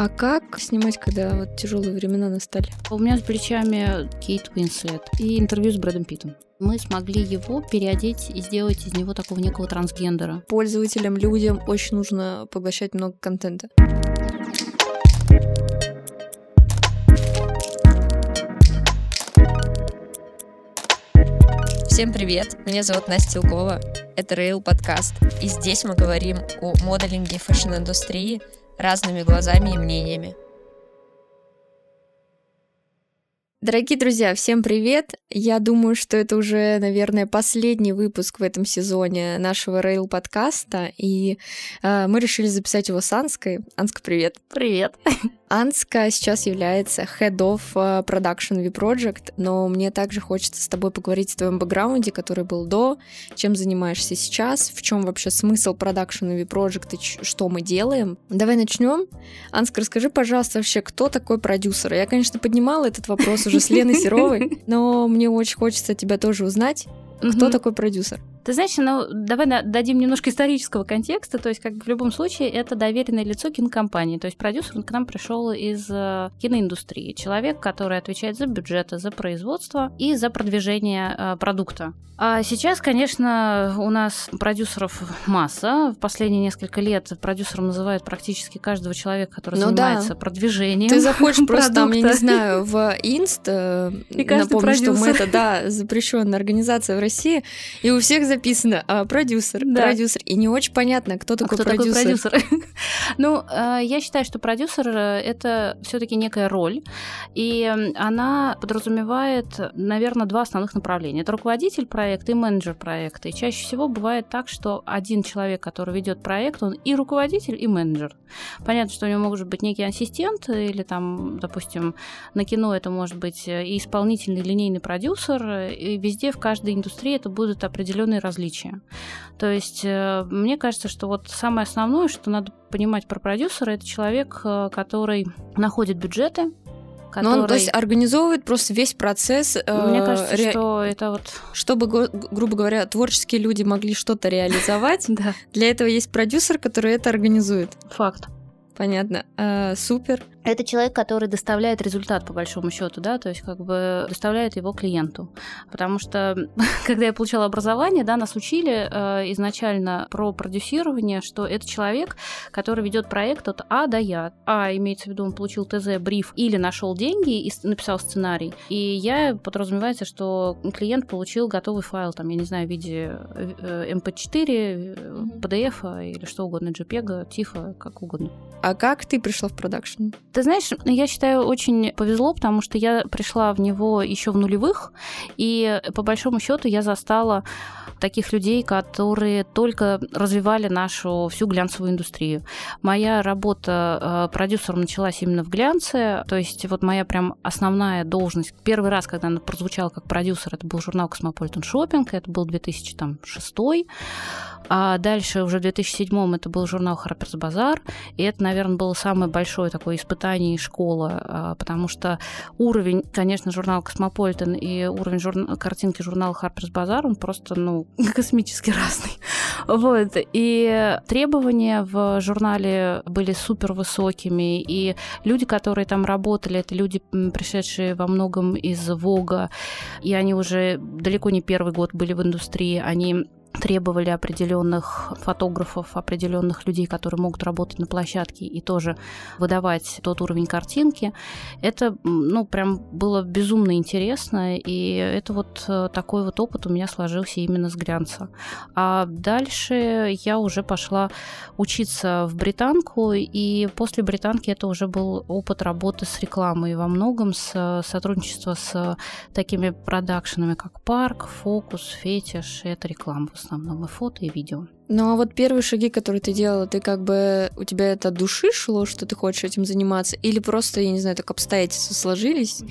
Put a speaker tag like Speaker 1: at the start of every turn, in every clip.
Speaker 1: А как снимать, когда вот тяжелые времена настали?
Speaker 2: У меня с плечами Кейт Уинслет и интервью с Брэдом Питтом. Мы смогли его переодеть и сделать из него такого некого трансгендера.
Speaker 1: Пользователям, людям очень нужно поглощать много контента.
Speaker 3: Всем привет! Меня зовут Настя Илгова. Это Rail подкаст. И здесь мы говорим о моделинге фэшн-индустрии разными глазами и мнениями.
Speaker 1: Дорогие друзья, всем привет! Я думаю, что это уже, наверное, последний выпуск в этом сезоне нашего Rail подкаста, и э, мы решили записать его с Анской. Анска, привет!
Speaker 2: Привет!
Speaker 1: Анска сейчас является Head of э, Production V Project, но мне также хочется с тобой поговорить о твоем бэкграунде, который был до, чем занимаешься сейчас, в чем вообще смысл Production V Project и что мы делаем. Давай начнем. Анска, расскажи, пожалуйста, вообще, кто такой продюсер? Я, конечно, поднимала этот вопрос уже с Леной Серовой, но мне очень хочется тебя тоже узнать. Кто такой продюсер?
Speaker 2: Ты знаешь, ну, давай дадим немножко исторического контекста. То есть, как бы в любом случае, это доверенное лицо кинокомпании. То есть, продюсер он к нам пришел из э, киноиндустрии. Человек, который отвечает за бюджеты, за производство и за продвижение э, продукта. А сейчас, конечно, у нас продюсеров масса. В последние несколько лет продюсером называют практически каждого человека, который ну занимается да. продвижением.
Speaker 1: Ты заходишь просто там, я не знаю, в Инст, э, напомню, что мы это, да, запрещенная организация в России, и у всех записано а, продюсер, да. продюсер, и не очень понятно, кто такой а кто продюсер.
Speaker 2: Такой продюсер? ну, а, я считаю, что продюсер э, это все-таки некая роль, и она подразумевает, наверное, два основных направления. Это руководитель проекта и менеджер проекта. И чаще всего бывает так, что один человек, который ведет проект, он и руководитель, и менеджер. Понятно, что у него может быть некий ассистент, или там, допустим, на кино это может быть и исполнительный линейный продюсер, и везде в каждой индустрии это будут определенные различия. То есть э, мне кажется, что вот самое основное, что надо понимать про продюсера, это человек, э, который находит бюджеты,
Speaker 1: который... Но он, то есть, организовывает просто весь процесс.
Speaker 2: Э, мне кажется, ре... что это вот...
Speaker 1: Чтобы, грубо говоря, творческие люди могли что-то реализовать, для этого есть продюсер, который это организует.
Speaker 2: Факт.
Speaker 1: Понятно. Супер.
Speaker 2: Это человек, который доставляет результат, по большому счету, да, то есть как бы доставляет его клиенту. Потому что, когда я получала образование, да, нас учили э, изначально про продюсирование, что это человек, который ведет проект от А до Я. А имеется в виду, он получил ТЗ, бриф или нашел деньги и написал сценарий. И я подразумевается, что клиент получил готовый файл, там, я не знаю, в виде MP4, э, PDF или что угодно, JPEG, TIFF, как угодно.
Speaker 1: А как ты пришла в продакшн?
Speaker 2: Ты знаешь, я считаю, очень повезло, потому что я пришла в него еще в нулевых, и по большому счету я застала таких людей, которые только развивали нашу всю глянцевую индустрию. Моя работа э, продюсером началась именно в глянце, то есть вот моя прям основная должность. Первый раз, когда она прозвучала как продюсер, это был журнал Cosmopolitan Shopping, это был 2006 а дальше уже в 2007 это был журнал Harper's Bazaar, и это, наверное, было самое большое такое испытание и школа, потому что уровень, конечно, журнала Cosmopolitan и уровень журна... картинки журнала Harper's Bazaar, он просто, ну, космически разный. Вот. И требования в журнале были супер высокими, и люди, которые там работали, это люди, пришедшие во многом из Вога, и они уже далеко не первый год были в индустрии, они требовали определенных фотографов, определенных людей, которые могут работать на площадке и тоже выдавать тот уровень картинки. Это, ну, прям было безумно интересно, и это вот э, такой вот опыт у меня сложился именно с глянца. А дальше я уже пошла учиться в британку, и после британки это уже был опыт работы с рекламой во многом, с сотрудничества с такими продакшенами, как Парк, Фокус, Фетиш, это реклама в основном, и фото, и видео.
Speaker 1: Ну а вот первые шаги, которые ты делала, ты как бы у тебя это от души шло, что ты хочешь этим заниматься, или просто, я не знаю, так обстоятельства сложились,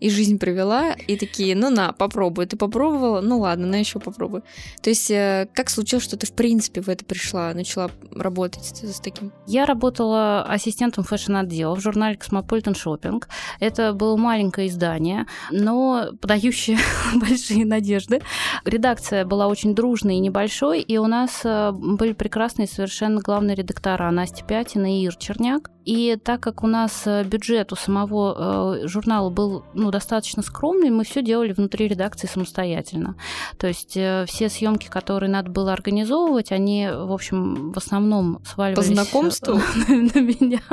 Speaker 1: и жизнь привела, и такие, ну на, попробуй. Ты попробовала? Ну ладно, на еще попробуй. То есть э, как случилось, что ты в принципе в это пришла, начала работать с, таким?
Speaker 2: Я работала ассистентом фэшн-отдела в журнале Cosmopolitan Shopping. Это было маленькое издание, но подающее большие надежды. Редакция была очень дружной и небольшой, и у нас э, были прекрасные совершенно главные редактора Настя Пятина и Ир Черняк. И так как у нас э, бюджет у самого журнала был ну, достаточно скромный, мы все делали внутри редакции самостоятельно. То есть э, все съемки, которые надо было организовывать, они, в общем, в основном сваливались...
Speaker 1: По знакомству?
Speaker 2: На меня.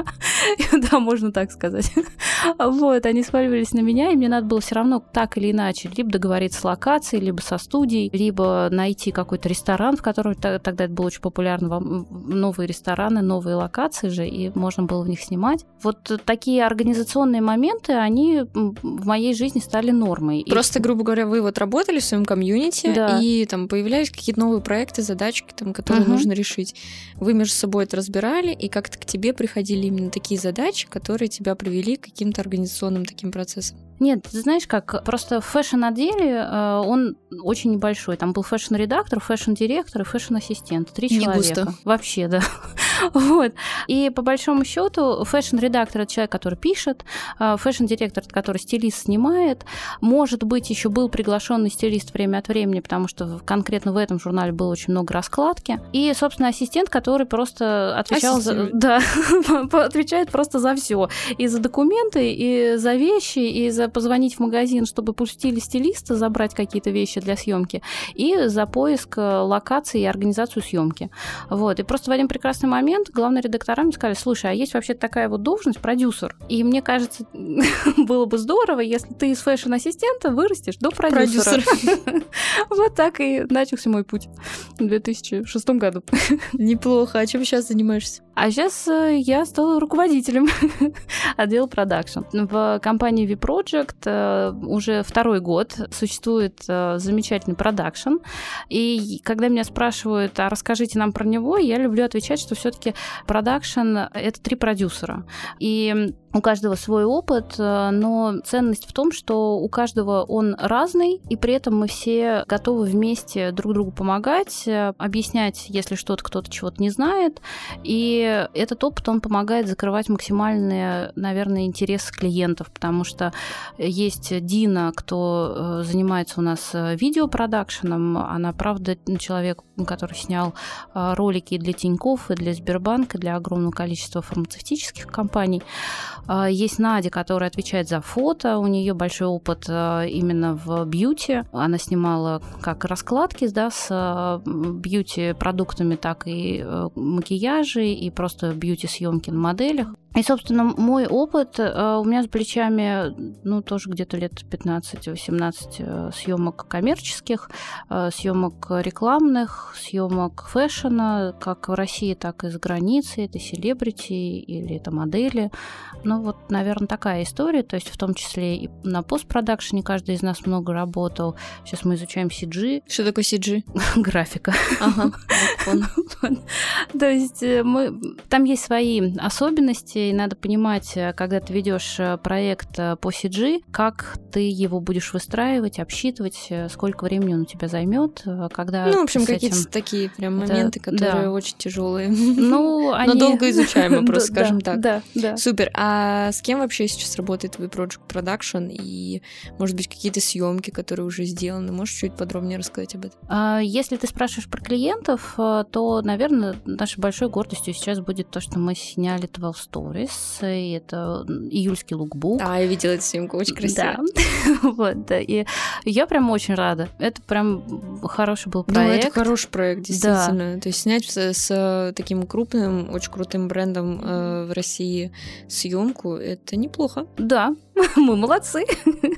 Speaker 2: Да, можно так сказать. Вот, они сваливались на меня, и мне надо было все равно так или иначе либо договориться с локацией, либо со студией, либо найти какой-то ресторан, в котором тогда это было очень популярно, новые рестораны, новые локации же, и можно было в них снимать. Вот такие организационные моменты, они в моей жизни стали нормой.
Speaker 1: Просто, и... грубо говоря, вы вот работали в своем комьюнити, да. и там появлялись какие-то новые проекты, задачки, там, которые угу. нужно решить. Вы между собой это разбирали, и как-то к тебе приходили именно такие задачи, которые тебя привели к каким-то организационным таким процессам.
Speaker 2: Нет, ты знаешь как, просто в фэшн-отделе э, он очень небольшой. Там был фэшн-редактор, фэшн-директор и фэшн-ассистент. Три Не человека. Густо. Вообще, да. вот. И по большому счету фэшн-редактор это человек, который пишет, э, фэшн-директор, который стилист снимает. Может быть, еще был приглашенный стилист время от времени, потому что конкретно в этом журнале было очень много раскладки. И, собственно, ассистент, который просто отвечал за... Да, отвечает просто за все. И за документы, и за вещи, и за позвонить в магазин, чтобы пустили стилиста, забрать какие-то вещи для съемки, и за поиск э, локации и организацию съемки. Вот. И просто в один прекрасный момент главные редактора мне сказали, слушай, а есть вообще такая вот должность, продюсер. И мне кажется, было бы здорово, если ты из фэшн-ассистента вырастешь до продюсера. Вот так и начался мой путь в 2006 году.
Speaker 1: Неплохо. А чем сейчас занимаешься?
Speaker 2: А сейчас э, я стала руководителем отдела продакшн. В компании V-Project э, уже второй год существует э, замечательный продакшн. И когда меня спрашивают, а расскажите нам про него, я люблю отвечать, что все-таки продакшн — это три продюсера. И у каждого свой опыт, э, но ценность в том, что у каждого он разный, и при этом мы все готовы вместе друг другу помогать, э, объяснять, если что-то кто-то чего-то не знает, и этот опыт, он помогает закрывать максимальные, наверное, интересы клиентов, потому что есть Дина, кто э, занимается у нас видеопродакшеном, она, правда, человек, который снял ролики для Тинькофф, и для Сбербанка, и для огромного количества фармацевтических компаний, есть Надя, которая отвечает за фото. У нее большой опыт а, именно в бьюти. Она снимала как раскладки да, с а, бьюти-продуктами, так и э, макияжи, и просто бьюти-съемки на моделях. И, собственно, мой опыт у меня с плечами, ну, тоже где-то лет 15-18 э, съемок коммерческих, съемок рекламных, съемок фэшена, как в России, так и за границей. Это селебрити или это модели. Ну, вот, наверное, такая история. То есть, в том числе и на постпродакшене каждый из нас много работал. Сейчас мы изучаем CG.
Speaker 1: Что такое CG?
Speaker 2: Графика.
Speaker 1: Ага.
Speaker 2: То есть, э, мы... там есть свои особенности, и надо понимать, э, когда ты ведешь э, проект по CG, как ты его будешь выстраивать, обсчитывать, сколько времени он у тебя займет, когда...
Speaker 1: Ну, в общем, какие-то такие прям моменты, которые очень тяжелые. Ну, они... Но долго изучаемые, просто скажем так.
Speaker 2: Да, да.
Speaker 1: Супер. А с кем вообще сейчас работает твой Project Production и, может быть, какие-то съемки, которые уже сделаны? Можешь чуть подробнее рассказать об этом?
Speaker 2: А, если ты спрашиваешь про клиентов, э, то, наверное, нашей большой гордостью сейчас будет то, что мы сняли 12 Stories, и это июльский лукбук.
Speaker 1: А, я видела эту съемку, очень красиво.
Speaker 2: Да. вот, да. И я прям очень рада. Это прям хороший был проект.
Speaker 1: Ну, это хороший проект, действительно. Да. То есть снять с, с таким крупным, очень крутым брендом э, в России съемку, это неплохо.
Speaker 2: Да, мы молодцы.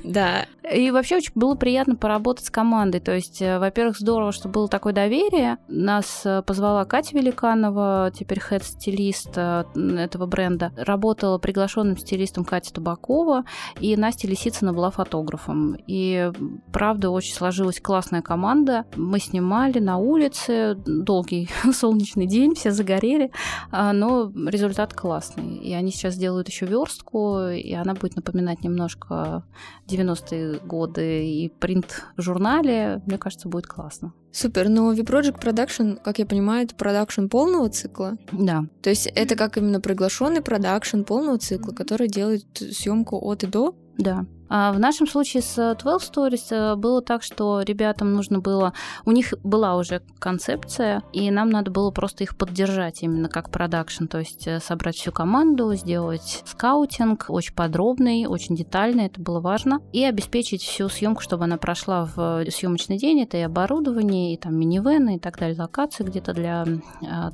Speaker 1: Да.
Speaker 2: И вообще очень было приятно поработать с командой. То есть, э, во-первых, здорово, что было такое доверие. Нас э, позвала Катя Великанова, теперь хед-стилист э, этого бренда. Работала приглашенным стилистом Катя Табакова, и Настя Лисицына была фотографом. И правда, очень сложилась классная команда. Мы снимали на улице, долгий солнечный день, все загорели, а, но результат классный. И они сейчас делают еще верстку, и она будет напоминать вспоминать немножко 90-е годы и принт в журнале, мне кажется, будет классно.
Speaker 1: Супер, но V-Project Production, как я понимаю, это продакшн полного цикла?
Speaker 2: Да.
Speaker 1: То есть это как именно приглашенный продакшн полного цикла, который делает съемку от и до?
Speaker 2: Да. А в нашем случае с 12 Stories э, было так, что ребятам нужно было... У них была уже концепция, и нам надо было просто их поддержать именно как продакшн, то есть э, собрать всю команду, сделать скаутинг очень подробный, очень детальный, это было важно, и обеспечить всю съемку, чтобы она прошла в съемочный день. Это и оборудование, и там минивены, и так далее, локации где-то для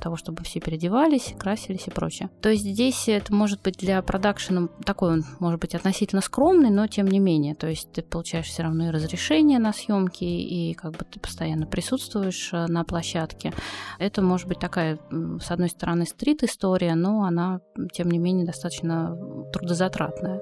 Speaker 2: того, чтобы все переодевались, красились и прочее. То есть здесь это может быть для продакшена такой он, может быть, относительно скромный, но тем тем не менее. То есть ты получаешь все равно и разрешение на съемки, и как бы ты постоянно присутствуешь э, на площадке. Это может быть такая, с одной стороны, стрит-история, но она, тем не менее, достаточно трудозатратная.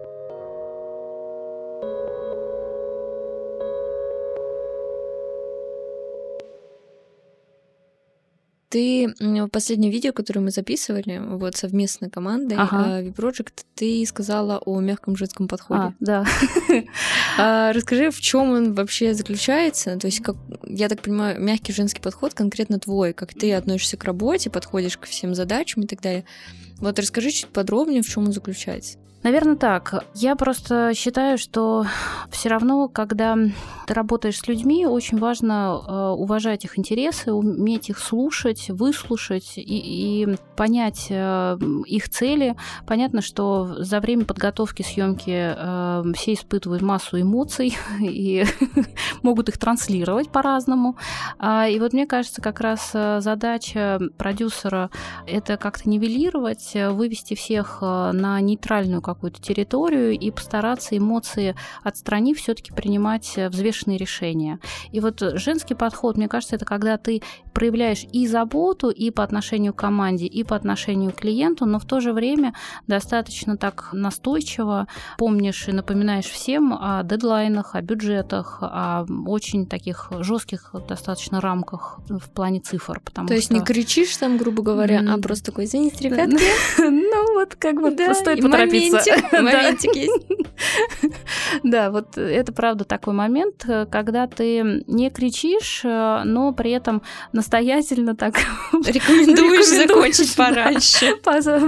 Speaker 1: Ты в последнее видео, которое мы записывали, вот совместно командой ага. V-Project, ты сказала о мягком женском подходе.
Speaker 2: А, да.
Speaker 1: а, расскажи, в чем он вообще заключается? То есть, как, я так понимаю, мягкий женский подход конкретно твой, как ты относишься к работе, подходишь ко всем задачам и так далее. Вот расскажи чуть подробнее, в чем он заключается.
Speaker 2: Наверное, так. Я просто считаю, что все равно, когда ты работаешь с людьми, очень важно э, уважать их интересы, уметь их слушать, выслушать и, и понять э, их цели. Понятно, что за время подготовки съемки э, все испытывают массу эмоций и могут их транслировать по-разному. А, и вот мне кажется, как раз задача продюсера это как-то нивелировать, вывести всех на нейтральную какую-то территорию и постараться эмоции отстранив, все-таки принимать э, взвешенные решения. И вот женский подход, мне кажется, это когда ты проявляешь и заботу и по отношению к команде, и по отношению к клиенту, но в то же время достаточно так настойчиво помнишь и напоминаешь всем о дедлайнах, о бюджетах, о очень таких жестких достаточно рамках в плане цифр.
Speaker 1: Потому то есть не кричишь там, грубо говоря, а просто такой, извините, ребятки.
Speaker 2: Ну вот как бы стоит поторопиться.
Speaker 1: Моментик есть.
Speaker 2: Да, вот это правда такой момент, когда ты не кричишь, но при этом настоятельно так
Speaker 1: рекомендуешь закончить пораньше.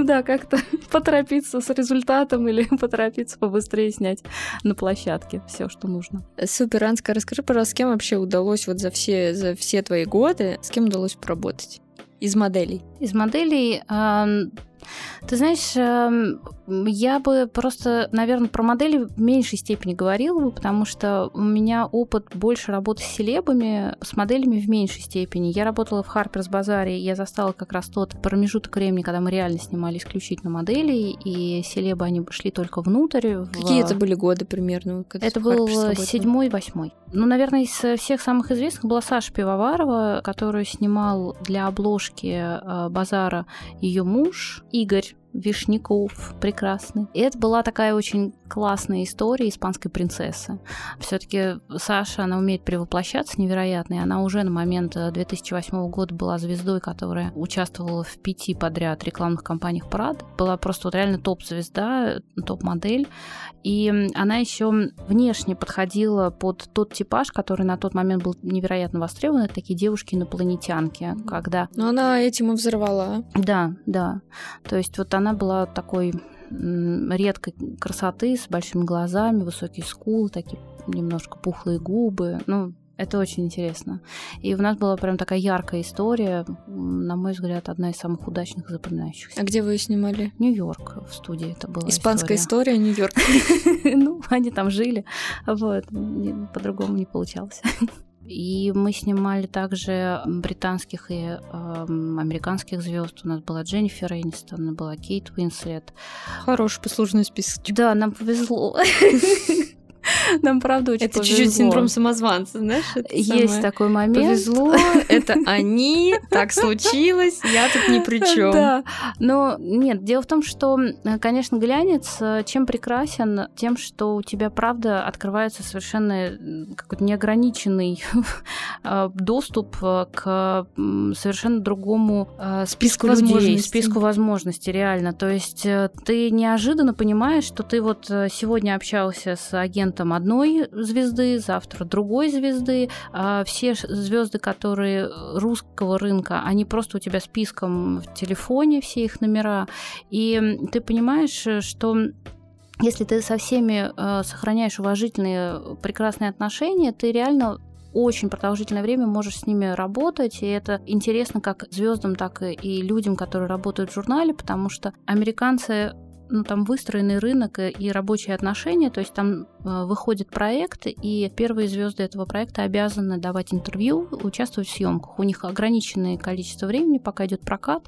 Speaker 2: Да, как-то поторопиться с результатом или поторопиться побыстрее снять на площадке все, что нужно.
Speaker 1: Супер, Анска, расскажи, пожалуйста, с кем вообще удалось вот за все, за все твои годы, с кем удалось поработать? Из моделей.
Speaker 2: Из моделей ты знаешь, эм, я бы просто, наверное, про модели в меньшей степени говорила бы, потому что у меня опыт больше работы с селебами, с моделями в меньшей степени. Я работала в Harper's Базаре, я застала как раз тот промежуток времени, когда мы реально снимали исключительно модели, и селебы, они шли только внутрь.
Speaker 1: Какие в... это были годы примерно?
Speaker 2: Это был седьмой, восьмой. Ну, наверное, из всех самых известных была Саша Пивоварова, которую снимал для обложки э, Базара ее муж Игорь Вишняков прекрасный. И это была такая очень классная история испанской принцессы. Все-таки Саша, она умеет перевоплощаться невероятно, и она уже на момент 2008 э, года была звездой, которая участвовала в пяти подряд рекламных кампаниях Парад. Была просто вот реально топ-звезда, топ-модель. И она еще внешне подходила под тот типаж, который на тот момент был невероятно востребован. Это такие девушки-инопланетянки, когда...
Speaker 1: Но она этим и взорвала.
Speaker 2: Да, да. То есть вот она была такой редкой красоты, с большими глазами, высокие скулы, такие немножко пухлые губы. Ну, это очень интересно. И у нас была прям такая яркая история, на мой взгляд, одна из самых удачных запоминающихся.
Speaker 1: А где вы ее снимали?
Speaker 2: Нью-Йорк в студии это была
Speaker 1: Испанская история, история Нью-Йорк.
Speaker 2: Ну, они там жили, вот, по-другому не получалось. И мы снимали также британских и э, американских звезд. У нас была Дженнифер Энистон, была Кейт Уинслет.
Speaker 1: Хороший послужный список.
Speaker 2: Да, нам повезло. Нам правда очень
Speaker 1: Это чуть-чуть синдром самозванца, знаешь?
Speaker 2: Есть такой момент.
Speaker 1: Повезло, это они, так случилось, я тут ни при чем.
Speaker 2: Да, но нет, дело в том, что, конечно, глянец чем прекрасен? Тем, что у тебя, правда, открывается совершенно какой-то неограниченный доступ к совершенно другому списку, возможностей. Списку возможностей, реально. То есть э, ты неожиданно понимаешь, что ты вот э, сегодня общался с агентом одной звезды, завтра другой звезды. А все звезды, которые русского рынка, они просто у тебя списком в телефоне, все их номера. И ты понимаешь, э, что если ты со всеми э, сохраняешь уважительные, прекрасные отношения, ты реально очень продолжительное время можешь с ними работать, и это интересно как звездам, так и людям, которые работают в журнале, потому что американцы ну, там выстроенный рынок и рабочие отношения, то есть там э, выходит проект, и первые звезды этого проекта обязаны давать интервью, участвовать в съемках. У них ограниченное количество времени, пока идет прокат,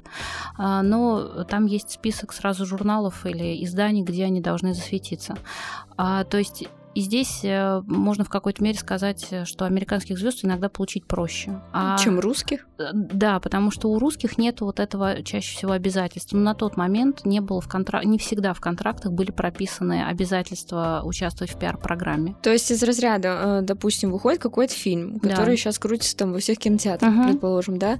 Speaker 2: э, но там есть список сразу журналов или изданий, где они должны засветиться. А, то есть и здесь э, можно в какой-то мере сказать, э, что американских звезд иногда получить проще.
Speaker 1: А... Чем русских?
Speaker 2: Э, да, потому что у русских нет вот этого чаще всего обязательств. Но на тот момент не было в контракт, не всегда в контрактах были прописаны обязательства участвовать в пиар-программе.
Speaker 1: То есть из разряда, допустим, выходит какой-то фильм, который да. сейчас крутится там во всех кинотеатрах, uh-huh. предположим, да,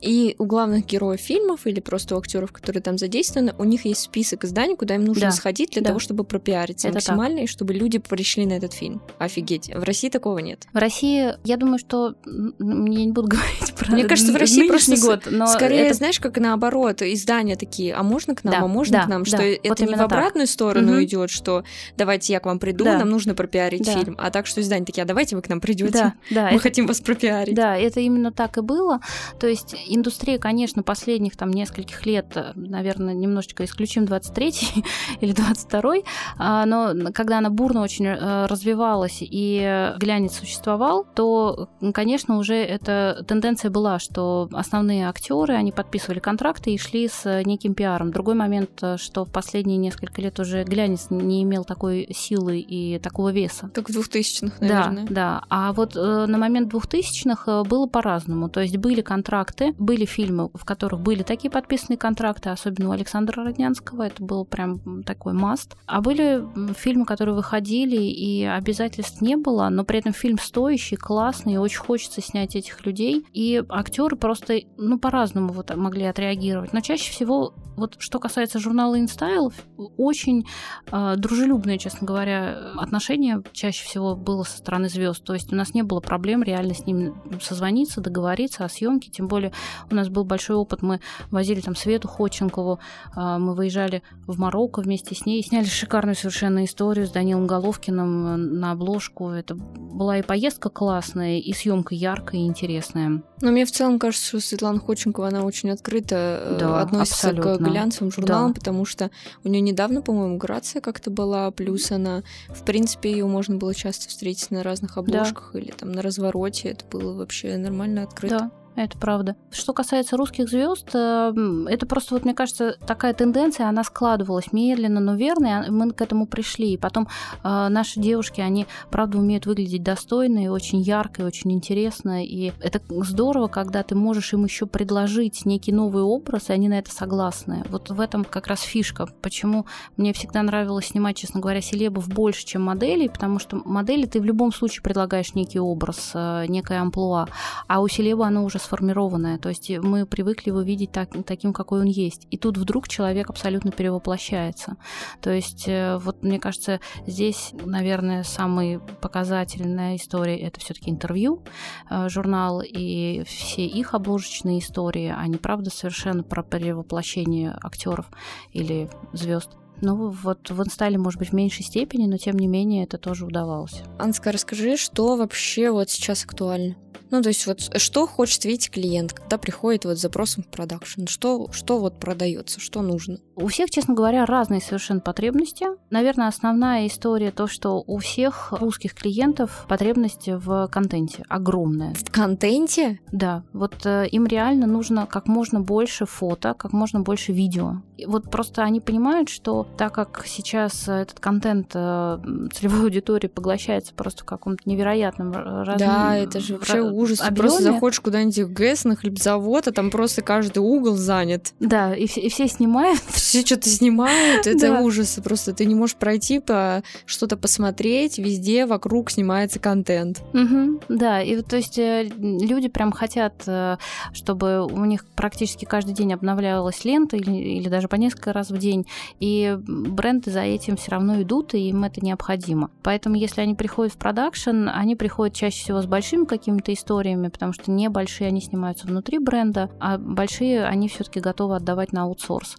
Speaker 1: и у главных героев фильмов или просто у актеров, которые там задействованы, у них есть список изданий, куда им нужно да. сходить для да. того, чтобы пропиариться Это максимально, так. и чтобы люди пришли на этот фильм. Офигеть. В России такого нет.
Speaker 2: В России, я думаю, что... Я не буду говорить про
Speaker 1: Мне кажется, в России просто год, но скорее, это... знаешь, как наоборот, издания такие, а можно к нам, да, а можно да, к нам, что да, это вот не в обратную так. сторону угу. идет, что давайте я к вам приду, да. нам нужно пропиарить да. фильм, а так, что издание такие, а давайте вы к нам придете, да, да, мы это... хотим вас пропиарить.
Speaker 2: Да, это именно так и было. То есть индустрия, конечно, последних там нескольких лет, наверное, немножечко исключим 23-й или 22-й, а, но когда она бурно очень э, развивалась и глянец существовал, то, конечно, уже эта тенденция была, что основные актеры, они подписывали контракты и шли с неким пиаром. Другой момент, что в последние несколько лет уже глянец не имел такой силы и такого веса.
Speaker 1: Как в 2000-х, наверное.
Speaker 2: Да, да. А вот э, на момент 2000-х было по-разному. То есть были контракты, были фильмы, в которых были такие подписанные контракты, особенно у Александра Роднянского, это был прям такой маст. А были фильмы, которые выходили, и обязательств не было, но при этом фильм стоящий, классный, и очень хочется снять этих людей. И актеры просто, ну, по-разному вот могли отреагировать. Но чаще всего, вот что касается журнала InStyle, очень э, дружелюбное, честно говоря, отношение чаще всего было со стороны звезд. То есть у нас не было проблем реально с ним созвониться, договориться о съемке. Тем более у нас был большой опыт. Мы возили там Свету Ходченкову, э, мы выезжали в Марокко вместе с ней, сняли шикарную совершенно историю с Данилом Головкиным на обложку. Это была и поездка классная, и съемка яркая и интересная.
Speaker 1: Но мне в целом кажется, что Светлана Ходченкова, она очень открыто э, да, относится абсолютно. к глянцевым журналам, да. потому что у нее недавно, по-моему, Грация как-то была, плюс она, в принципе, ее можно было часто встретить на разных обложках да. или там на развороте. Это было вообще нормально открыто.
Speaker 2: Да это правда. Что касается русских звезд, э, это просто, вот мне кажется, такая тенденция, она складывалась медленно, но верно, и мы к этому пришли. И потом э, наши девушки, они, правда, умеют выглядеть достойно и очень ярко, и очень интересно. И это здорово, когда ты можешь им еще предложить некий новый образ, и они на это согласны. Вот в этом как раз фишка. Почему мне всегда нравилось снимать, честно говоря, селебов больше, чем моделей, потому что модели ты в любом случае предлагаешь некий образ, э, некое амплуа, а у селеба оно уже сформированное, то есть мы привыкли его видеть так, таким, какой он есть. И тут вдруг человек абсолютно перевоплощается. То есть э, вот мне кажется, здесь, наверное, самая показательная история это все-таки интервью, э, журнал и все их обложечные истории, они правда совершенно про перевоплощение актеров или звезд. Ну, вот в инстале, может быть, в меньшей степени, но тем не менее это тоже удавалось.
Speaker 1: Анска, расскажи, что вообще вот сейчас актуально? Ну, то есть вот что хочет видеть клиент, когда приходит вот с запросом в продакшн? Что, что вот продается, что нужно?
Speaker 2: У всех, честно говоря, разные совершенно потребности. Наверное, основная история то, что у всех русских клиентов потребности в контенте огромная.
Speaker 1: В контенте?
Speaker 2: Да. Вот э, им реально нужно как можно больше фото, как можно больше видео. И вот просто они понимают, что Но так как сейчас этот контент э, целевой аудитории поглощается просто в каком-то невероятном размере.
Speaker 1: Да, это же вообще ужас. Ты просто заходишь куда-нибудь в ГЭС на хлебзавод, а там просто каждый угол занят.
Speaker 2: Да, и все, и все снимают.
Speaker 1: Все что-то снимают, это да. ужас. Просто ты не можешь пройти по что-то посмотреть, везде вокруг снимается контент.
Speaker 2: Угу, да, и то есть э, люди прям хотят, э, чтобы у них практически каждый день обновлялась лента или, или даже по несколько раз в день, и бренды за этим все равно идут, и им это необходимо. Поэтому если они приходят в продакшн, они приходят чаще всего с большими какими-то историями, потому что небольшие они снимаются внутри бренда, а большие они все-таки готовы отдавать на аутсорс.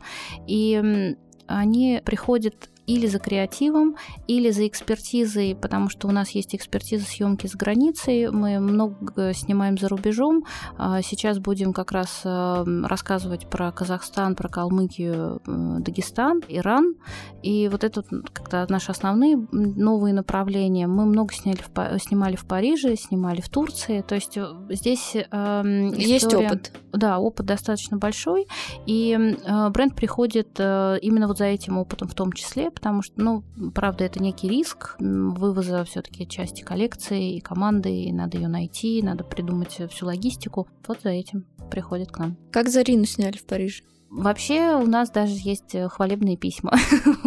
Speaker 2: И они приходят или за креативом, или за экспертизой, потому что у нас есть экспертиза съемки с границей, мы много снимаем за рубежом. А сейчас будем как раз э, рассказывать про Казахстан, про Калмыкию, э, Дагестан, Иран. И вот это как-то наши основные новые направления. Мы много сняли в, снимали в Париже, снимали в Турции. То есть э, здесь
Speaker 1: э, есть опыт.
Speaker 2: Да, опыт достаточно большой. И э, бренд приходит э, именно вот за этим опытом в том числе, потому что, ну, правда, это некий риск вывоза все-таки части коллекции и команды, и надо ее найти, надо придумать всю логистику. Вот за этим приходит к нам.
Speaker 1: Как Зарину сняли в Париже?
Speaker 2: Вообще у нас даже есть хвалебные письма.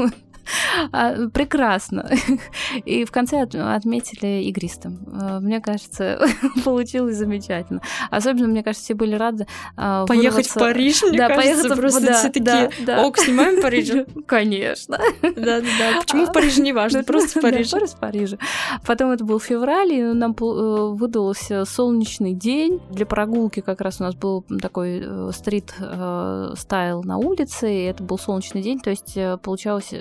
Speaker 2: А, прекрасно. И в конце отметили игристым. А, мне кажется, получилось замечательно. Особенно, мне кажется, все были рады
Speaker 1: а, Поехать в Париж, мне да, кажется, поехать, просто да, все такие, да, ок, снимаем в Париже?
Speaker 2: Конечно.
Speaker 1: Да-да-да. Почему в Париже не важно, просто в Париже.
Speaker 2: Просто в Париже. Потом это был февраль, и нам э, выдался солнечный день. Для прогулки как раз у нас был такой э, стрит-стайл э, на улице, и это был солнечный день, то есть получалось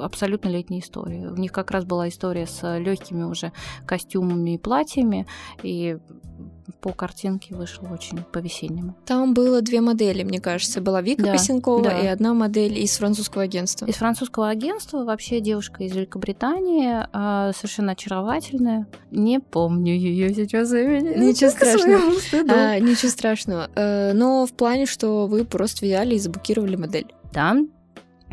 Speaker 2: абсолютно летняя история. У них как раз была история с легкими уже костюмами и платьями, и по картинке вышло очень по-весеннему.
Speaker 1: Там было две модели, мне кажется. Была Вика да, Косенкова да. и одна модель из французского агентства.
Speaker 2: Из французского агентства вообще девушка из Великобритании, а, совершенно очаровательная. Не помню ее сейчас имени.
Speaker 1: Ничего страшного. А, ничего страшного. Э, но в плане, что вы просто взяли и заблокировали модель.
Speaker 2: Да,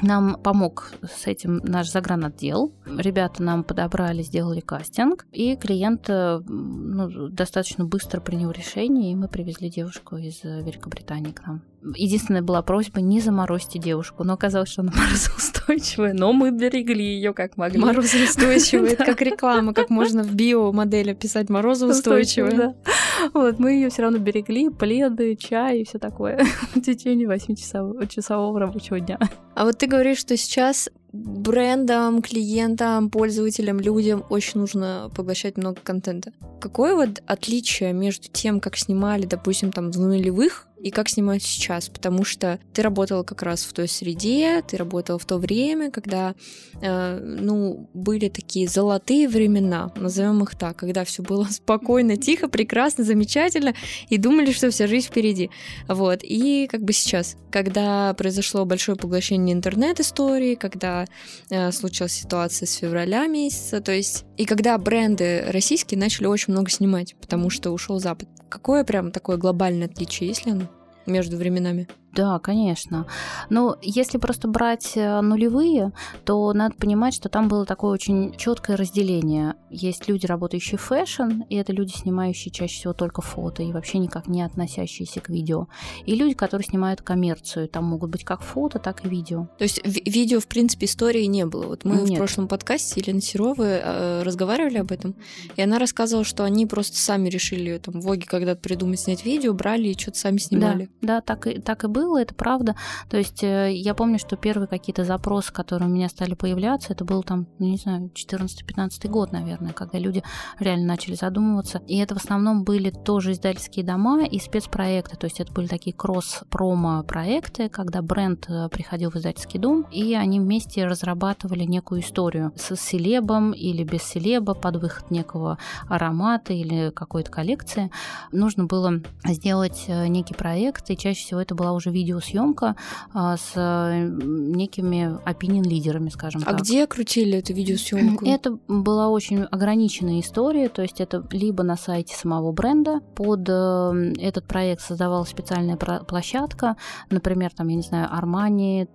Speaker 2: нам помог с этим наш загранотдел. Ребята нам подобрали, сделали кастинг, и клиент э, ну, достаточно быстро принял решение, и мы привезли девушку из Великобритании к нам. Единственная была просьба не заморозьте девушку, но оказалось, что она морозоустойчивая, но мы берегли ее как могли.
Speaker 1: Морозоустойчивая, это как реклама, как можно в биомодели писать морозоустойчивая.
Speaker 2: Вот, мы ее все равно берегли, пледы, чай и все такое в течение 8-часового рабочего дня.
Speaker 1: А вот ты говоришь, что сейчас брендам, клиентам, пользователям, людям очень нужно поглощать много контента. Какое вот отличие между тем, как снимали, допустим, там в нулевых и как снимать сейчас, потому что ты работала как раз в той среде, ты работала в то время, когда, э, ну, были такие золотые времена, назовем их так, когда все было спокойно, тихо, прекрасно, замечательно, и думали, что вся жизнь впереди. Вот. И как бы сейчас, когда произошло большое поглощение интернет-истории, когда э, случилась ситуация с февраля месяца, то есть, и когда бренды российские начали очень много снимать, потому что ушел Запад. Какое прям такое глобальное отличие, есть оно между временами?
Speaker 2: Да, конечно. Но если просто брать э, нулевые, то надо понимать, что там было такое очень четкое разделение. Есть люди, работающие в фэшн, и это люди, снимающие чаще всего только фото и вообще никак не относящиеся к видео. И люди, которые снимают коммерцию. Там могут быть как фото, так и видео.
Speaker 1: То есть видео, в принципе, истории не было. Вот мы Нет. в прошлом подкасте Елены Серовой э, разговаривали об этом, и она рассказывала, что они просто сами решили там в Воге когда-то придумать снять видео, брали и что-то сами снимали.
Speaker 2: Да, да так, и, так и было было, это правда. То есть э, я помню, что первые какие-то запросы, которые у меня стали появляться, это был там, ну, не знаю, 14-15 год, наверное, когда люди реально начали задумываться. И это в основном были тоже издательские дома и спецпроекты. То есть это были такие кросс-промо-проекты, когда бренд э, приходил в издательский дом, и они вместе разрабатывали некую историю с селебом или без селеба под выход некого аромата или какой-то коллекции. Нужно было сделать э, некий проект, и чаще всего это была уже даже видеосъемка а, с некими опинион-лидерами, скажем
Speaker 1: а
Speaker 2: так.
Speaker 1: А где крутили эту видеосъемку?
Speaker 2: Это была очень ограниченная история, то есть это либо на сайте самого бренда, под этот проект создавалась специальная площадка, например, там, я не знаю, armani.l.ru,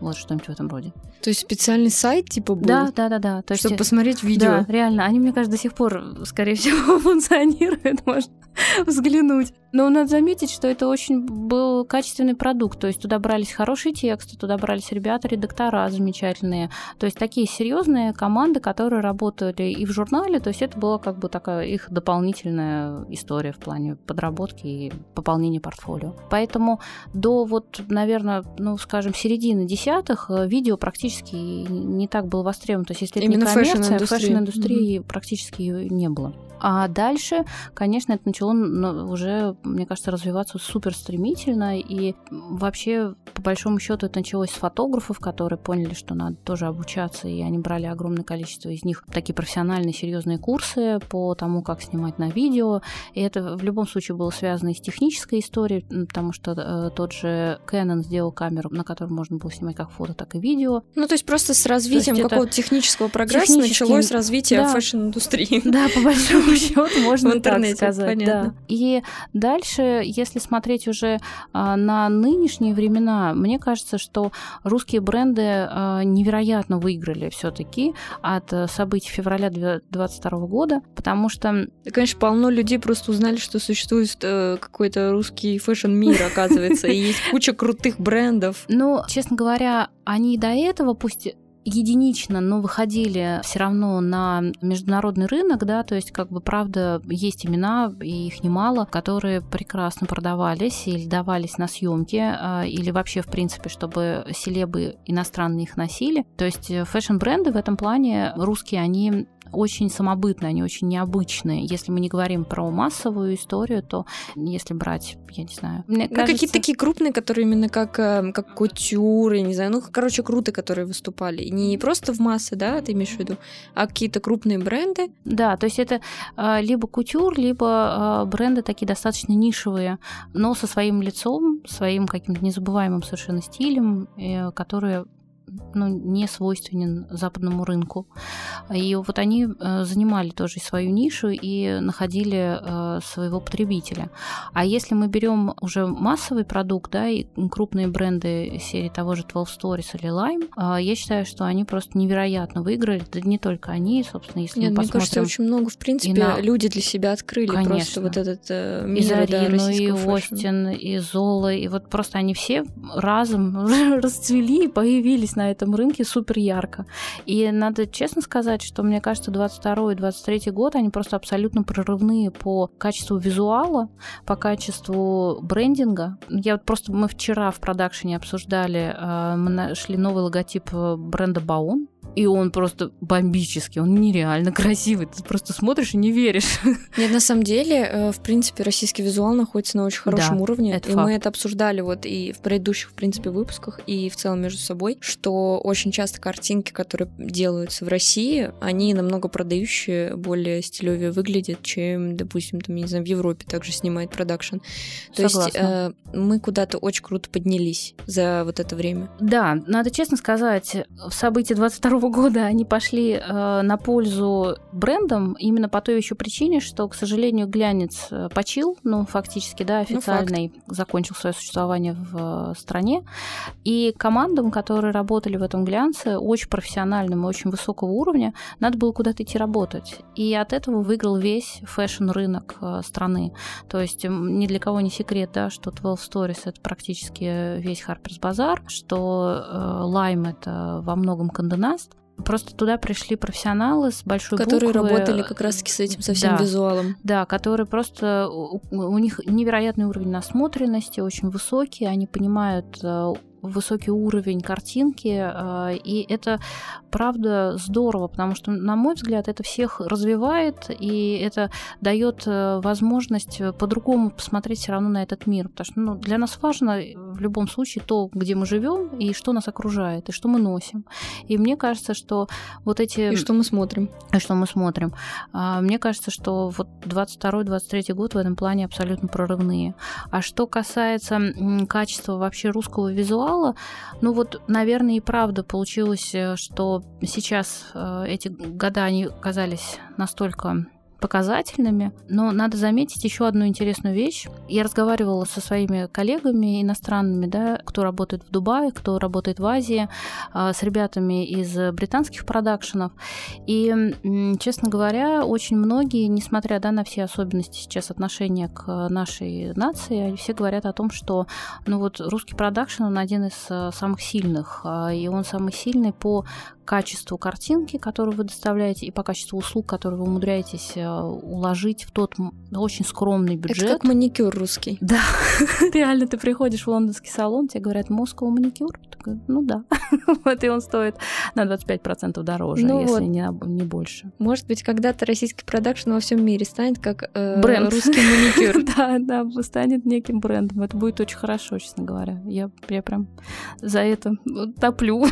Speaker 2: вот что-нибудь в этом роде.
Speaker 1: То есть специальный сайт типа был?
Speaker 2: Да, да, да, да.
Speaker 1: То чтобы есть, посмотреть видео.
Speaker 2: Да, реально. Они, мне кажется, до сих пор, скорее всего, функционируют, можно взглянуть. Но надо заметить, что это очень был качественный продукт. То есть туда брались хорошие тексты, туда брались ребята, редактора замечательные. То есть такие серьезные команды, которые работали и в журнале. То есть это была как бы такая их дополнительная история в плане подработки и пополнения портфолио. Поэтому до вот, наверное, ну, скажем, середины десятых э, видео практически не так было востребовано. То есть если
Speaker 1: Именно
Speaker 2: это не коммерция,
Speaker 1: фэшн-индустрии,
Speaker 2: фэшн-индустрии mm-hmm. практически не было. А дальше, конечно, это начало уже, мне кажется, развиваться супер стремительно. И вообще, по большому счету, это началось с фотографов, которые поняли, что надо тоже обучаться, и они брали огромное количество из них такие профессиональные, серьезные курсы по тому, как снимать на видео. И это в любом случае было связано и с технической историей, потому что э, тот же Canon сделал камеру, на которой можно было снимать как фото, так и видео.
Speaker 1: Ну, то есть просто с развитием какого-то технического прогресса началось развитие да, фэшн-индустрии.
Speaker 2: Да, по большому счет, можно так сказать. Да. И дальше, если смотреть уже а, на нынешние времена, мне кажется, что русские бренды а, невероятно выиграли все-таки от э, событий февраля 2022 года, потому что...
Speaker 1: Да, конечно, полно людей просто узнали, что существует э, какой-то русский фэшн-мир, оказывается, и есть куча крутых брендов.
Speaker 2: Ну, честно говоря, они до этого, пусть единично, но выходили все равно на международный рынок, да, то есть как бы правда есть имена, и их немало, которые прекрасно продавались или давались на съемки, а, или вообще в принципе, чтобы селебы иностранные их носили. То есть э, фэшн-бренды в этом плане русские, они очень самобытные, они очень необычные. Если мы не говорим про массовую историю, то если брать, я не знаю,
Speaker 1: мне ну, кажется... какие-то такие крупные, которые именно как, э, как кутюры, не знаю, ну, короче, круто, которые выступали. Не просто в массы, да, ты имеешь в виду, а какие-то крупные бренды.
Speaker 2: Да, то есть это э, либо кутюр, либо э, бренды такие достаточно нишевые, но со своим лицом, своим каким-то незабываемым совершенно стилем, которые ну, не свойственен западному рынку. И вот они э, занимали тоже свою нишу и находили э, своего потребителя. А если мы берем уже массовый продукт, да, и крупные бренды серии того же 12 Stories или Lime, э, я считаю, что они просто невероятно выиграли. Да не только они, собственно, если
Speaker 1: Нет,
Speaker 2: мы
Speaker 1: посмотрим... Мне кажется, очень много, в принципе, на... люди для себя открыли
Speaker 2: Конечно.
Speaker 1: просто вот этот э, мир,
Speaker 2: и Зарину,
Speaker 1: да,
Speaker 2: и
Speaker 1: фэшн.
Speaker 2: O'STIN, и Zolla, и вот просто они все разом расцвели и появились на этом рынке супер ярко. И надо честно сказать, что мне кажется, 22 и 23 год, они просто абсолютно прорывные по качеству визуала, по качеству брендинга. Я вот просто, мы вчера в продакшене обсуждали, э, мы нашли новый логотип э, бренда Baon, и он просто бомбический, он нереально красивый. Ты просто смотришь и не веришь.
Speaker 1: Нет, на самом деле, э, в принципе, российский визуал находится на очень хорошем да, уровне.
Speaker 2: Это
Speaker 1: и
Speaker 2: факт.
Speaker 1: мы это обсуждали вот и в предыдущих, в принципе, выпусках, и в целом между собой, что очень часто картинки, которые делаются в России, они намного продающие, более стилевее выглядят, чем, допустим, там, не знаю, в Европе также снимает продакшн. То
Speaker 2: Согласна.
Speaker 1: есть э, мы куда-то очень круто поднялись за вот это время.
Speaker 2: Да, надо честно сказать, в событии 22 года они пошли э, на пользу брендам именно по той еще причине, что, к сожалению, глянец э, почил, ну, фактически, да, ну, официальный ну, закончил свое существование в э, стране. И командам, которые работали в этом глянце, очень профессиональным и очень высокого уровня, надо было куда-то идти работать. И от этого выиграл весь фэшн-рынок э, страны. То есть ни для кого не секрет, да, что 12 Stories — это практически весь Harper's Bazaar, что Lime — это во многом Condé Nast, Просто туда пришли профессионалы с большой
Speaker 1: которые
Speaker 2: буквы.
Speaker 1: работали как раз-таки с этим совсем
Speaker 2: да,
Speaker 1: визуалом.
Speaker 2: Да, которые просто у, у них невероятный уровень насмотренности, очень высокий, они понимают э, высокий уровень картинки, и это правда здорово, потому что, на мой взгляд, это всех развивает, и это дает возможность по-другому посмотреть все равно на этот мир, потому что ну, для нас важно в любом случае то, где мы живем, и что нас окружает, и что мы носим. И мне кажется, что вот эти...
Speaker 1: И что мы смотрим.
Speaker 2: И что мы смотрим. Мне кажется, что вот 22-23 год в этом плане абсолютно прорывные. А что касается качества вообще русского визуала, ну вот, наверное, и правда получилось, э, что сейчас э, эти года, они казались настолько показательными. Но надо заметить еще одну интересную вещь. Я разговаривала со своими коллегами иностранными, да, кто работает в Дубае, кто работает в Азии, а, с ребятами из британских продакшенов. И, честно говоря, очень многие, несмотря да, на все особенности сейчас отношения к нашей нации, все говорят о том, что ну вот русский продакшн, он один из э, самых сильных, а, и он самый сильный по качеству картинки, которую вы доставляете, и по качеству услуг, которые вы умудряетесь э, уложить в тот очень скромный бюджет.
Speaker 1: Это как маникюр русский.
Speaker 2: Да, реально, ты приходишь в лондонский салон, тебе говорят, Москва маникюр? Ну да. вот и он стоит на 25% дороже, ну если вот. не, не больше.
Speaker 1: Может быть, когда-то российский продакшн во всем мире станет как э, бренд русский маникюр.
Speaker 2: да, да, станет неким брендом. Это будет очень хорошо, честно говоря. Я, я прям за это топлю.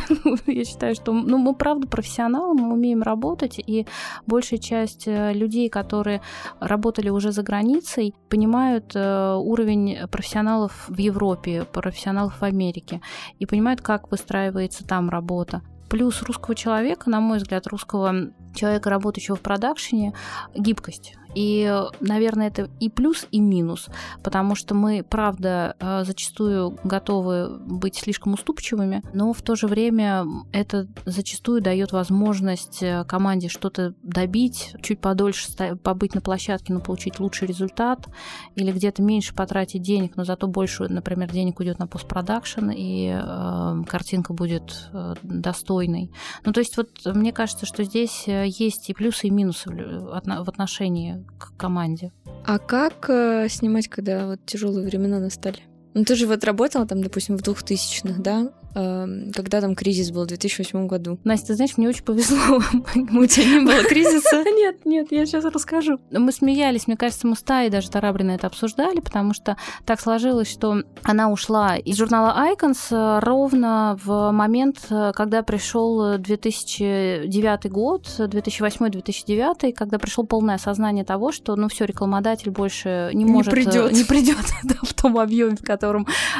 Speaker 2: я считаю, что ну, мы правда профессионалы, мы умеем работать, и большая часть э, людей, которые работали уже за границей, понимают э, уровень профессионалов в Европе, профессионалов в Америке, и понимают, как выстраивается там работа. Плюс русского человека, на мой взгляд, русского человека, работающего в продакшене, гибкость. И, наверное, это и плюс, и минус, потому что мы, правда, э, зачастую готовы быть слишком уступчивыми, но в то же время это зачастую дает возможность э, команде что-то добить, чуть подольше побыть на площадке, но получить лучший результат, или где-то меньше потратить денег, но зато больше, например, денег уйдет на постпродакшн, и э, картинка будет э, достойной. Ну, то есть вот мне кажется, что здесь э, есть и плюсы, и минусы в отношении к команде.
Speaker 1: А как э, снимать, когда вот тяжелые времена настали? Ну, ты же вот работала там, допустим, в 2000-х, да? Эм, когда там кризис был в 2008 году.
Speaker 2: Настя, ты знаешь, мне очень повезло.
Speaker 1: У тебя не было кризиса?
Speaker 2: Нет, нет, я сейчас расскажу. Мы смеялись, мне кажется, мы с Таей даже Тарабрина это обсуждали, потому что так сложилось, что она ушла из журнала Icons э, ровно в момент, э, когда пришел 2009 год, 2008-2009, когда пришло полное осознание того, что, ну все, рекламодатель больше не, не может...
Speaker 1: Придет.
Speaker 2: Не придет в том объеме, в котором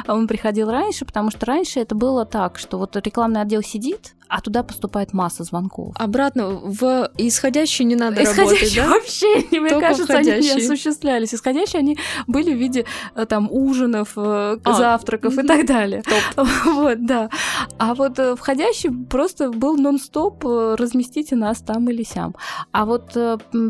Speaker 2: он приходил раньше, потому что раньше это было так, что вот рекламный отдел сидит, а туда поступает масса звонков.
Speaker 1: Обратно в исходящие не надо
Speaker 2: исходящие
Speaker 1: работать, да?
Speaker 2: вообще, мне Только кажется, входящие. они не осуществлялись. Исходящие они были в виде э, там ужинов, э, а, завтраков и так далее.
Speaker 1: Топ.
Speaker 2: Вот, да. А вот э, входящий просто был нон-стоп, разместите нас там или сям. А вот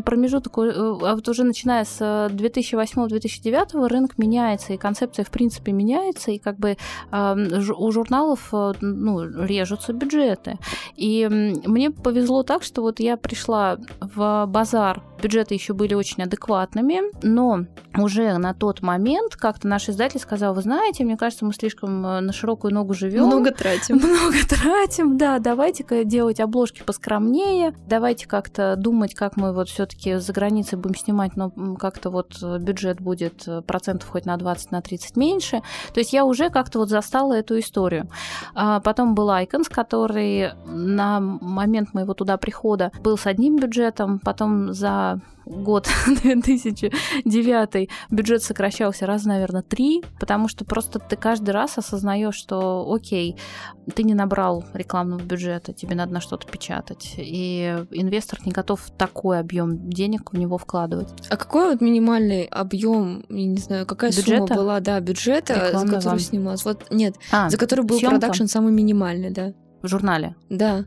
Speaker 2: промежуток, а вот уже начиная с 2008-2009 рынок меняется, и концепция в принципе меняется, и как бы у журналов ну, режутся бюджеты. И мне повезло так, что вот я пришла в базар, бюджеты еще были очень адекватными, но уже на тот момент как-то наш издатель сказал, вы знаете, мне кажется, мы слишком э, на широкую ногу живем.
Speaker 1: Много тратим.
Speaker 2: Много тратим, да, давайте-ка делать обложки поскромнее, давайте как-то думать, как мы вот все-таки за границей будем снимать, но как-то вот бюджет будет э, процентов хоть на 20, на 30 меньше. То есть я уже как-то вот застала эту историю. А потом был Icons, который на момент моего туда прихода был с одним бюджетом, потом за год 2009 бюджет сокращался раз, наверное, три, потому что просто ты каждый раз осознаешь, что окей, ты не набрал рекламного бюджета, тебе надо на что-то печатать, и инвестор не готов такой объем денег в него вкладывать.
Speaker 1: А какой вот минимальный объем, я не знаю, какая бюджета? сумма была, да, бюджета, Рекламный за который снималась? Вот нет, а, за который был съемка? продакшн самый минимальный, да
Speaker 2: в журнале?
Speaker 1: Да.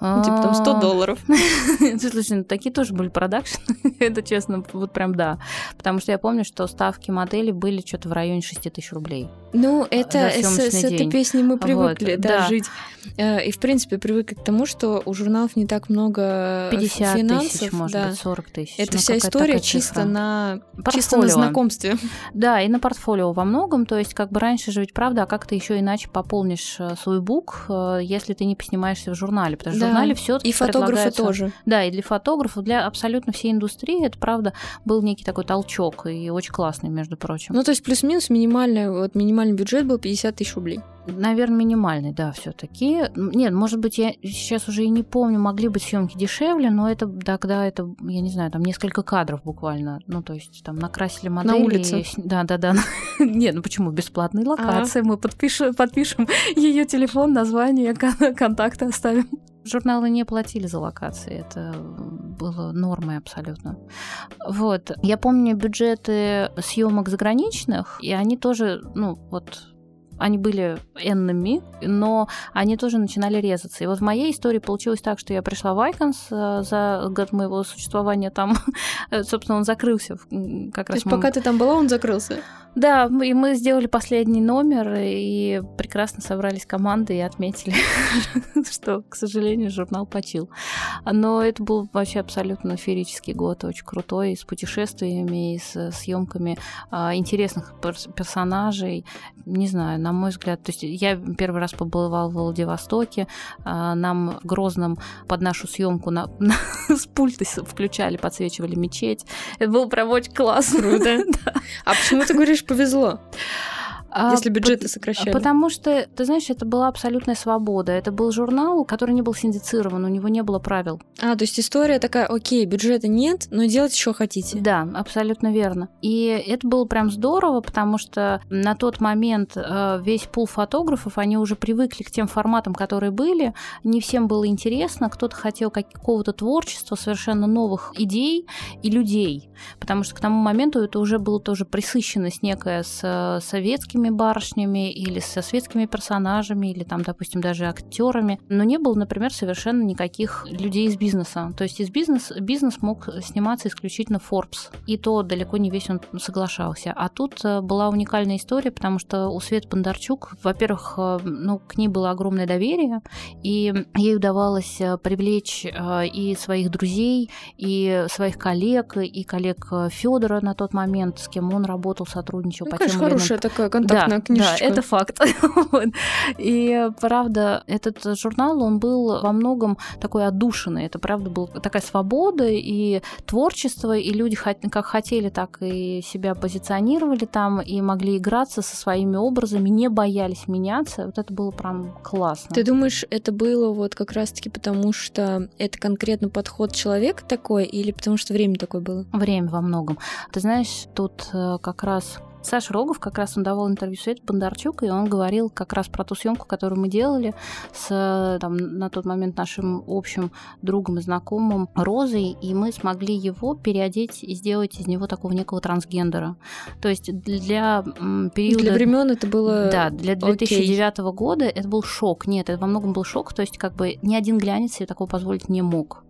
Speaker 1: Ну, типа там 100
Speaker 2: А,
Speaker 1: долларов.
Speaker 2: Слушай, ну такие тоже были продакшн. Это честно, вот прям да. Потому что я помню, что ставки модели были что-то в районе 6 тысяч рублей.
Speaker 1: Ну, это с, этой песней мы
Speaker 2: Вот,
Speaker 1: привыкли да,
Speaker 2: да.
Speaker 1: жить. Э, И, в принципе, привыкли к тому, что у журналов не так много
Speaker 2: 50
Speaker 1: финансов.
Speaker 2: тысяч, может
Speaker 1: да.
Speaker 2: быть, 40 тысяч.
Speaker 1: Это
Speaker 2: Ну,
Speaker 1: вся история чисто на, чисто на
Speaker 2: Портфолио.
Speaker 1: знакомстве.
Speaker 2: Да, и на портфолио во многом. То есть, как бы раньше же ведь правда, а как ты еще иначе пополнишь э, свой бук, э, если ты не поснимаешься в журнале? Потому что
Speaker 1: Да.
Speaker 2: журнале все
Speaker 1: И фотографы тоже.
Speaker 2: Да, и для фотографов, для абсолютно всей индустрии это, правда, был некий такой толчок, и очень классный, между прочим.
Speaker 1: Ну, то есть плюс-минус минимальный, вот минимальный бюджет был 50 тысяч рублей.
Speaker 2: Наверное, минимальный, да, все-таки. Нет, может быть, я сейчас уже и не помню, могли быть съемки дешевле, но это тогда это, я не знаю, там несколько кадров буквально. Ну, то есть там накрасили модели.
Speaker 1: улице?
Speaker 2: и Да, да, да. Нет, ну почему? Бесплатные локации. Мы подпишем, подпишем ее телефон, название, кон- контакты оставим. Журналы не платили за локации, это было нормой абсолютно. Вот. Я помню бюджеты съемок заграничных, и они тоже, ну, вот они были энными, но они тоже начинали резаться. И вот в моей истории получилось так, что я пришла в Icons э, за год моего существования там, э, собственно, он закрылся как
Speaker 1: То
Speaker 2: раз.
Speaker 1: есть
Speaker 2: мы-
Speaker 1: пока ты там была, он закрылся.
Speaker 2: Да, и мы сделали последний номер и прекрасно собрались команды и отметили, что, к сожалению, журнал почил. Но это был вообще абсолютно феерический год, очень крутой, с путешествиями, и с съемками а, интересных перс- персонажей. Не знаю, на мой взгляд, то есть я первый раз побывала в Владивостоке, а, нам в Грозном под нашу съемку на, с пульта включали, подсвечивали мечеть. Это было прям очень классно.
Speaker 1: Круто. А почему ты говоришь повезло, если бюджеты
Speaker 2: пот-
Speaker 1: сокращали?
Speaker 2: Потому что, ты знаешь, это была абсолютная свобода. Это был журнал, который не был синдицирован, у него не было правил.
Speaker 1: А, то есть история такая, окей, бюджета нет, но делать что хотите.
Speaker 2: Да, абсолютно верно. И это было прям здорово, потому что на тот момент э, весь пул фотографов, они уже привыкли к тем форматам, которые были. Не всем было интересно, кто-то хотел какого-то творчества, совершенно новых идей и людей. Потому что к тому моменту это уже было тоже присыщенность некая с э, советскими барышнями или со светскими персонажами, или там, допустим, даже актерами. Но не было, например, совершенно никаких людей из бизнеса. То есть из бизнес, бизнес мог сниматься исключительно Forbes. И то далеко не весь он соглашался. А тут э, была уникальная история, потому что у Свет Бондарчук, во-первых, э, ну, к ней было огромное доверие, и ей удавалось э, привлечь и своих друзей, и своих коллег, и коллег Федора на тот момент, с кем он работал, сотрудничал
Speaker 1: Ну,
Speaker 2: по
Speaker 1: конечно,
Speaker 2: тем или иным
Speaker 1: хорошая
Speaker 2: да,
Speaker 1: книжечка.
Speaker 2: Да, это факт. И правда, этот журнал, он был во многом такой отдушенный. Это правда была такая свобода и творчество, и люди как хотели, так и себя позиционировали там, и могли играться со своими образами, не боялись меняться. Вот это было прям классно.
Speaker 1: Ты думаешь, это было вот как раз-таки потому, что это конкретно подход человека такой, или потому что время такое было?
Speaker 2: Время во многом. Ты знаешь, тут э, как раз Саша Рогов, как раз он давал интервью Свете Бондарчук, и он говорил как раз про ту съемку, которую мы делали с там, на тот момент нашим общим другом и знакомым Розой, и мы смогли его переодеть и сделать из него такого некого трансгендера. То есть для периода...
Speaker 1: Для времен это было...
Speaker 2: Да, для
Speaker 1: окей.
Speaker 2: 2009 года это был шок. Нет, это во многом был шок, то есть как бы ни один глянец себе такого позволить не мог.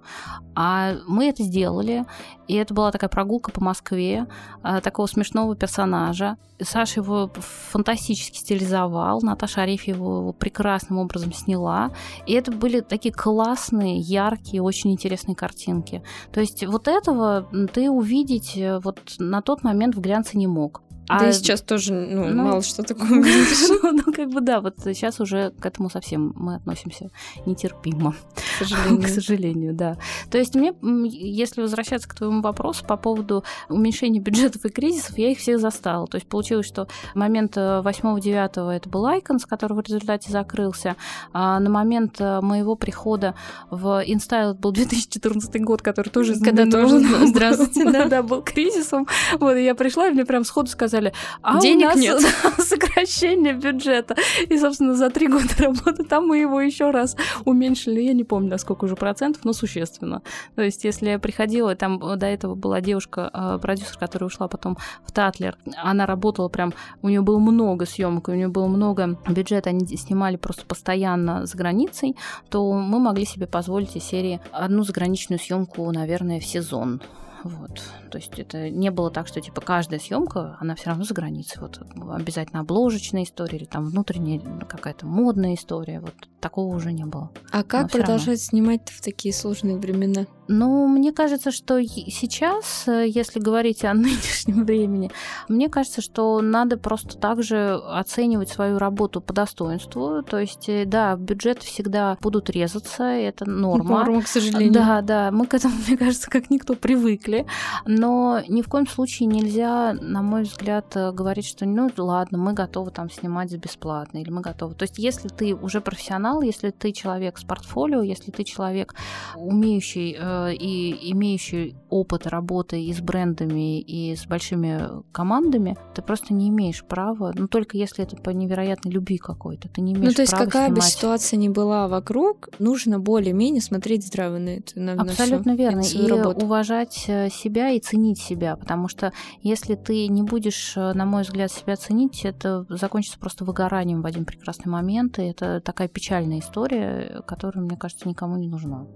Speaker 2: А мы это сделали, и это была такая прогулка по Москве, а, такого смешного персонажа. Саша его фантастически стилизовал, Наташа Арефьева его прекрасным образом сняла. И это были такие классные, яркие, очень интересные картинки. То есть вот этого ты увидеть э, вот на тот момент в глянце не мог.
Speaker 1: Да
Speaker 2: А-
Speaker 1: и сейчас тоже ну,
Speaker 2: ну,
Speaker 1: мало что такое увидишь,
Speaker 2: ну, ну, как бы да, вот сейчас уже к этому совсем мы относимся нетерпимо,
Speaker 1: к сожалению.
Speaker 2: к сожалению, да. То есть мне, если возвращаться к твоему вопросу по поводу уменьшения бюджетов и кризисов, я их всех застала. То есть получилось, что момент 8-9 это был Icons, который в результате закрылся. А на момент э, моего прихода в InStyle был 2014 год, который тоже
Speaker 1: Когда тоже, здравствуйте, да.
Speaker 2: да, был кризисом. Вот, я пришла, и мне прям сходу сказали, сказали, а
Speaker 1: Денег
Speaker 2: у нас
Speaker 1: нет.
Speaker 2: сокращение бюджета. И, собственно, за три года работы там мы его еще раз уменьшили. Я не помню, на сколько уже процентов, но существенно. То есть, если я приходила, там до этого была девушка, э, продюсер, которая ушла потом в Татлер, она работала прям, у нее было много съемок, у нее было много бюджета, они снимали просто постоянно за границей, то мы могли себе позволить из серии одну заграничную съемку, наверное, в сезон. Вот. То есть это не было так, что типа каждая съемка, она все равно за границей. Вот обязательно обложечная история или там внутренняя какая-то модная история. Вот такого уже не было.
Speaker 1: А как продолжать снимать в такие сложные времена?
Speaker 2: Ну, мне кажется, что сейчас, э, если говорить о нынешнем времени, мне кажется, что надо просто также оценивать свою работу по достоинству. То есть, э, да, бюджет всегда будут резаться, это норма.
Speaker 1: Норма, к сожалению.
Speaker 2: Да, да, мы к этому, мне кажется, как никто привыкли. Но ни в коем случае нельзя, на мой взгляд, э, говорить, что ну ладно, мы готовы там снимать бесплатно, или мы готовы. То есть, если ты уже профессионал, если ты человек с портфолио, если ты человек, умеющий и имеющий опыт работы и с брендами, и с большими командами, ты просто не имеешь права, ну только если это по невероятной любви какой-то, ты не имеешь
Speaker 1: Ну, то есть,
Speaker 2: права
Speaker 1: какая бы
Speaker 2: снимать.
Speaker 1: ситуация ни была вокруг, нужно более-менее смотреть здраво на это. На, на
Speaker 2: Абсолютно
Speaker 1: всё,
Speaker 2: верно.
Speaker 1: на
Speaker 2: И
Speaker 1: работу.
Speaker 2: уважать э, себя и ценить себя. Потому что если ты не будешь, э, на мой взгляд, себя ценить, это закончится просто выгоранием в один прекрасный момент. И это такая печальная история, которая, мне кажется, никому не нужна.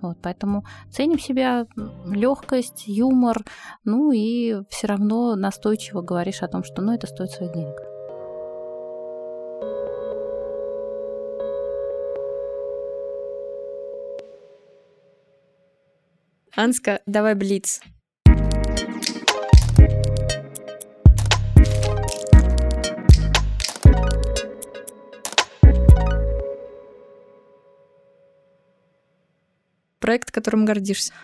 Speaker 2: Вот, поэтому ценим себя, легкость, юмор, ну и все равно настойчиво говоришь о том, что ну, это стоит своих денег.
Speaker 1: Анска, давай блиц. Проект, которым гордишься.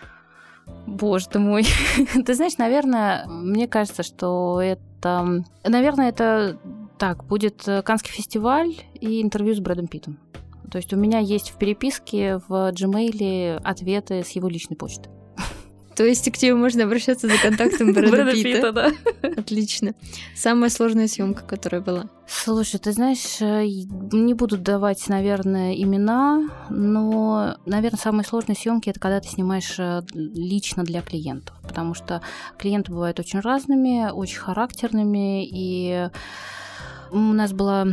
Speaker 2: Боже ты мой. Ты знаешь, наверное, мне кажется, что это... Наверное, это так, будет э, Канский фестиваль и интервью с Брэдом Питтом. То есть у меня есть в переписке в Gmail ответы с его личной почты.
Speaker 1: То есть к тебе можно обращаться за контактом Брэда Питта.
Speaker 2: да.
Speaker 1: Отлично. Самая сложная съемка, которая была.
Speaker 2: Слушай, ты знаешь, э, не буду давать, наверное, имена, но, наверное, самые сложные съемки это когда ты снимаешь э, лично для клиентов, потому что клиенты бывают очень разными, очень характерными, и у нас была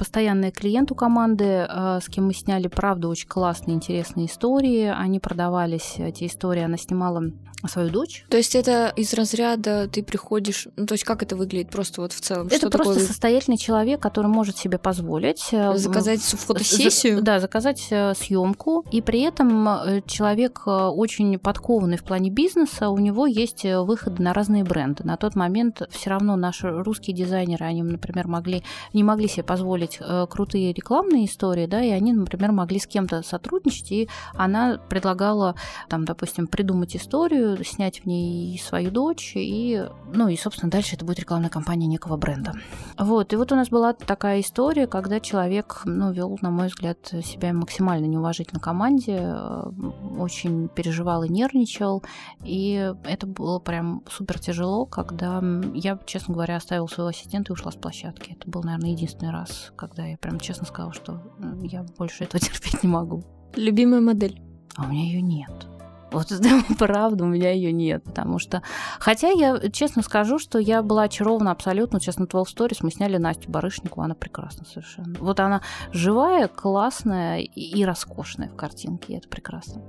Speaker 2: постоянный клиент у команды, э, с кем мы сняли, правда, очень классные, интересные истории. Они продавались, эти истории, она снимала свою дочь.
Speaker 1: То есть это из разряда ты приходишь... Ну, то есть как это выглядит просто вот в целом?
Speaker 2: Это
Speaker 1: Что
Speaker 2: просто
Speaker 1: такое
Speaker 2: состоятельный человек, который может себе позволить э,
Speaker 1: заказать фотосессию?
Speaker 2: за- да, заказать съемку. И при этом э, человек э, очень подкованный в плане бизнеса, у него есть э, выходы на разные бренды. На тот момент все равно наши русские дизайнеры, они, например, могли, не могли себе позволить э, крутые рекламные истории, да, и они, например, могли с кем-то сотрудничать, и она предлагала, там, допустим, придумать историю, снять в ней свою дочь, и, ну, и, собственно, дальше это будет рекламная кампания некого бренда. Вот, и вот у нас была такая история, когда человек, ну, вел, на мой взгляд, себя максимально неуважительно команде, э, очень переживал и нервничал, и это было прям супер тяжело, когда я, честно говоря, оставила своего ассистента и ушла с площадки. Это был, наверное, единственный раз, когда я прям честно сказала, что я больше этого терпеть не могу.
Speaker 1: Любимая модель.
Speaker 2: А у меня ее нет. Вот правда, у меня ее нет, потому что... Хотя я честно скажу, что я была очарована абсолютно. Вот Сейчас на 12 Stories мы сняли Настю Барышникову, она прекрасна совершенно. Вот она живая, классная и, роскошная в картинке, и это прекрасно.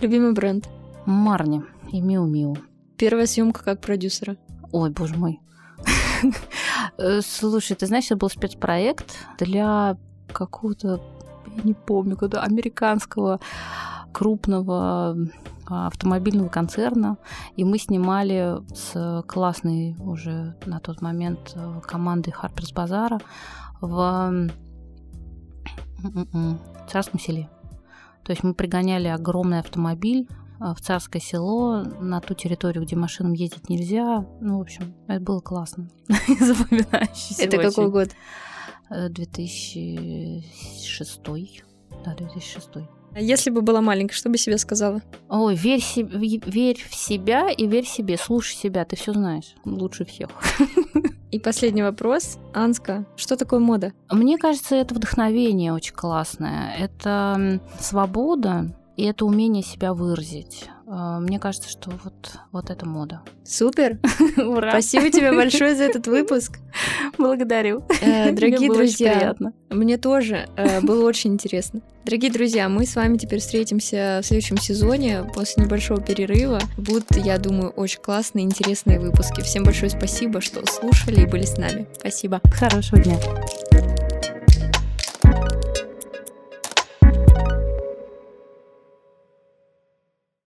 Speaker 1: Любимый бренд.
Speaker 2: Марни и Миу-Миу.
Speaker 1: Первая съемка как продюсера.
Speaker 2: Ой, боже мой. Э, Слушай, ты знаешь, это был спецпроект для какого-то, я не помню, какого-то американского крупного автомобильного концерна, и мы снимали с классной уже на тот момент э, командой Харперс Базара в Царском селе. То есть мы пригоняли огромный автомобиль а, в Царское село, на ту территорию, где машинам ездить нельзя. Ну, в общем, это было классно. Запоминающееся
Speaker 1: Это какой
Speaker 2: очень.
Speaker 1: год?
Speaker 2: Э, 2006 Да, 2006.
Speaker 1: Если бы была маленькая, что бы себе сказала?
Speaker 2: Ой, верь, се- в- верь в себя и верь себе. Слушай себя, ты все знаешь лучше всех.
Speaker 1: И последний вопрос. Анска, что такое мода?
Speaker 2: Мне кажется, это вдохновение очень классное. Это свобода и это умение себя выразить. А, Мне кажется, что вот, вот это мода.
Speaker 1: Супер!
Speaker 2: Ура!
Speaker 1: Спасибо тебе большое за этот выпуск.
Speaker 2: Благодарю.
Speaker 1: Э, Дорогие друзья, мне тоже э, было очень интересно. Дорогие друзья, мы с вами теперь встретимся в следующем сезоне после небольшого перерыва. Будут, я думаю, очень классные, интересные выпуски. Всем большое спасибо, что слушали и были с нами. Спасибо.
Speaker 2: Хорошего дня.